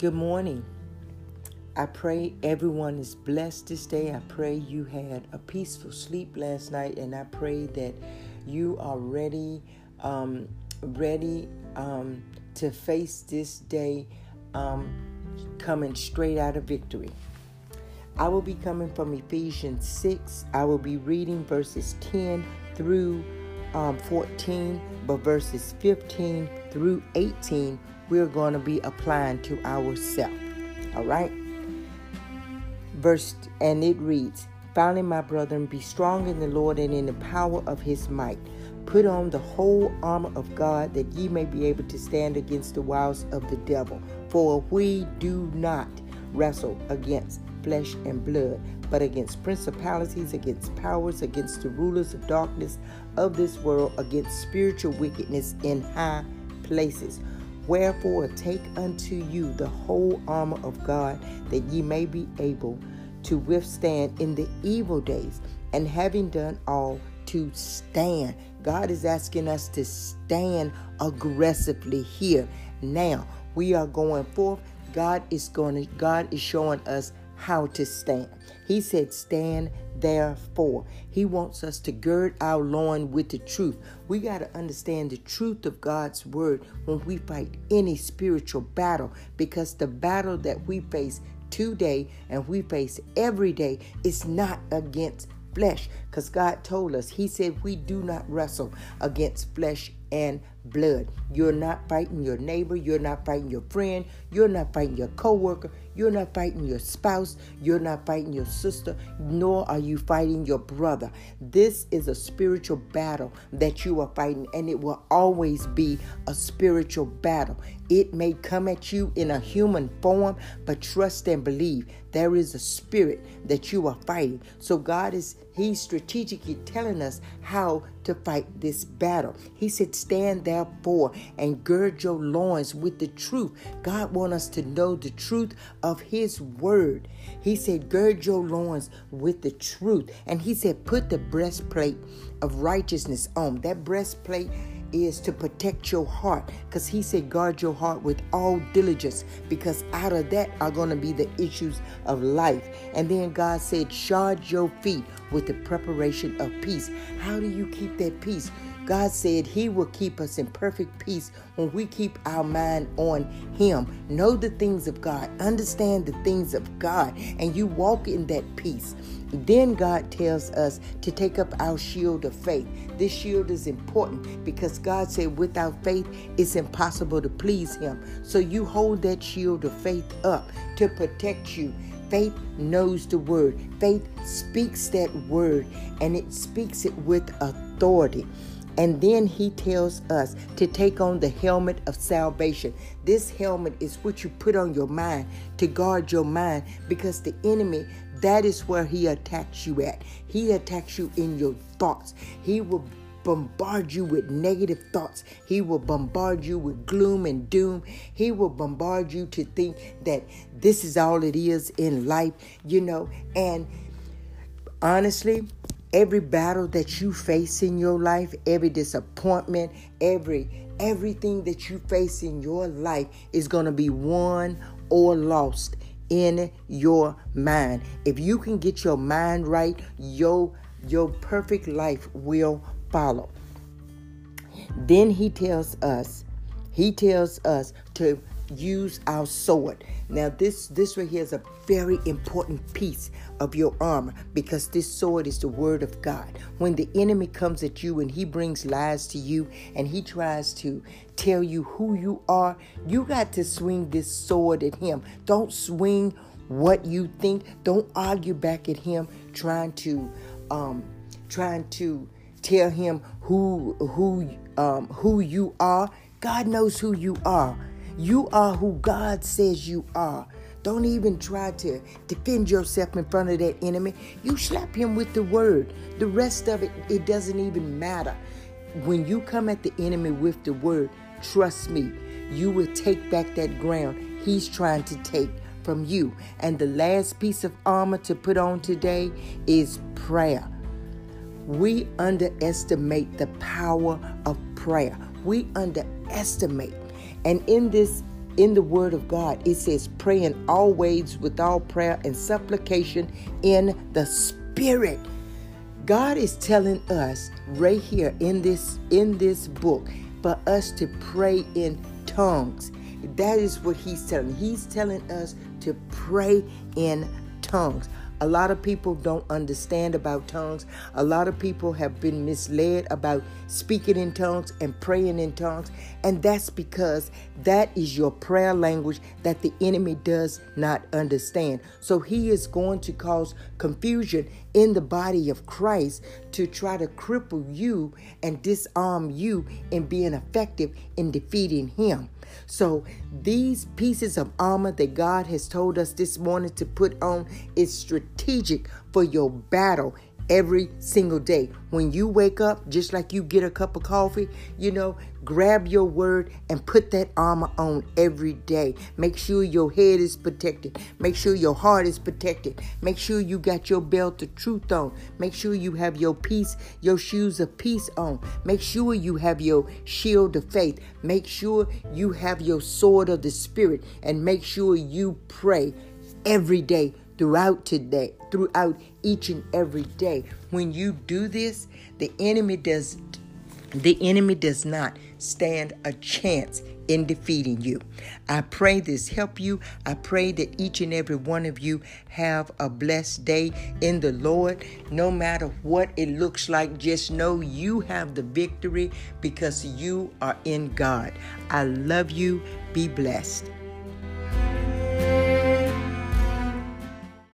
Good morning. I pray everyone is blessed this day. I pray you had a peaceful sleep last night, and I pray that you are ready, um, ready um, to face this day um, coming straight out of victory. I will be coming from Ephesians 6. I will be reading verses 10 through um, 14, but verses 15 through 18 we're going to be applying to ourselves. All right? Verse, and it reads, Finally, my brethren, be strong in the Lord and in the power of his might. Put on the whole armor of God that ye may be able to stand against the wiles of the devil. For we do not wrestle against flesh and blood, but against principalities, against powers, against the rulers of darkness of this world, against spiritual wickedness in high places. Wherefore, take unto you the whole armor of God, that ye may be able to withstand in the evil days, and having done all, to stand. God is asking us to stand aggressively here. Now, we are going forth. God is going to God is showing us how to stand. He said, Stand therefore. He wants us to gird our loin with the truth. We got to understand the truth of God's word when we fight any spiritual battle because the battle that we face today and we face every day is not against flesh because God told us, He said, we do not wrestle against flesh and blood. You're not fighting your neighbor, you're not fighting your friend, you're not fighting your coworker, you're not fighting your spouse, you're not fighting your sister, nor are you fighting your brother. This is a spiritual battle that you are fighting, and it will always be a spiritual battle. It may come at you in a human form, but trust and believe there is a spirit that you are fighting. So God is He's strategically telling us how to fight this battle. He said, Stand therefore and gird your loins with the truth. God wants us to know the truth of His word. He said, Gird your loins with the truth. And He said, Put the breastplate of righteousness on. That breastplate is to protect your heart because he said guard your heart with all diligence because out of that are going to be the issues of life and then god said charge your feet with the preparation of peace how do you keep that peace God said He will keep us in perfect peace when we keep our mind on Him. Know the things of God, understand the things of God, and you walk in that peace. Then God tells us to take up our shield of faith. This shield is important because God said without faith it's impossible to please Him. So you hold that shield of faith up to protect you. Faith knows the word. Faith speaks that word and it speaks it with authority. And then he tells us to take on the helmet of salvation. This helmet is what you put on your mind to guard your mind because the enemy, that is where he attacks you at. He attacks you in your thoughts. He will bombard you with negative thoughts. He will bombard you with gloom and doom. He will bombard you to think that this is all it is in life, you know. And honestly, every battle that you face in your life, every disappointment, every everything that you face in your life is going to be won or lost in your mind. If you can get your mind right, your your perfect life will follow. Then he tells us, he tells us to use our sword. Now this this right here is a very important piece of your armor because this sword is the word of God. When the enemy comes at you and he brings lies to you and he tries to tell you who you are, you got to swing this sword at him. Don't swing what you think. Don't argue back at him trying to um trying to tell him who who um who you are. God knows who you are. You are who God says you are. Don't even try to defend yourself in front of that enemy. You slap him with the word. The rest of it, it doesn't even matter. When you come at the enemy with the word, trust me, you will take back that ground he's trying to take from you. And the last piece of armor to put on today is prayer. We underestimate the power of prayer. We underestimate. And in this in the Word of God, it says, praying always with all prayer and supplication in the Spirit. God is telling us right here in this in this book for us to pray in tongues. That is what he's telling. He's telling us to pray in tongues. A lot of people don't understand about tongues. A lot of people have been misled about speaking in tongues and praying in tongues. And that's because that is your prayer language that the enemy does not understand. So he is going to cause confusion in the body of Christ to try to cripple you and disarm you in being effective in defeating him. So, these pieces of armor that God has told us this morning to put on is strategic for your battle every single day. When you wake up, just like you get a cup of coffee, you know, grab your word and put that armor on every day. Make sure your head is protected. Make sure your heart is protected. Make sure you got your belt of truth on. Make sure you have your peace, your shoes of peace on. Make sure you have your shield of faith. Make sure you have your sword of the spirit and make sure you pray every day throughout today, throughout each and every day. When you do this, the enemy does the enemy does not stand a chance in defeating you. I pray this help you. I pray that each and every one of you have a blessed day in the Lord. No matter what it looks like, just know you have the victory because you are in God. I love you. Be blessed.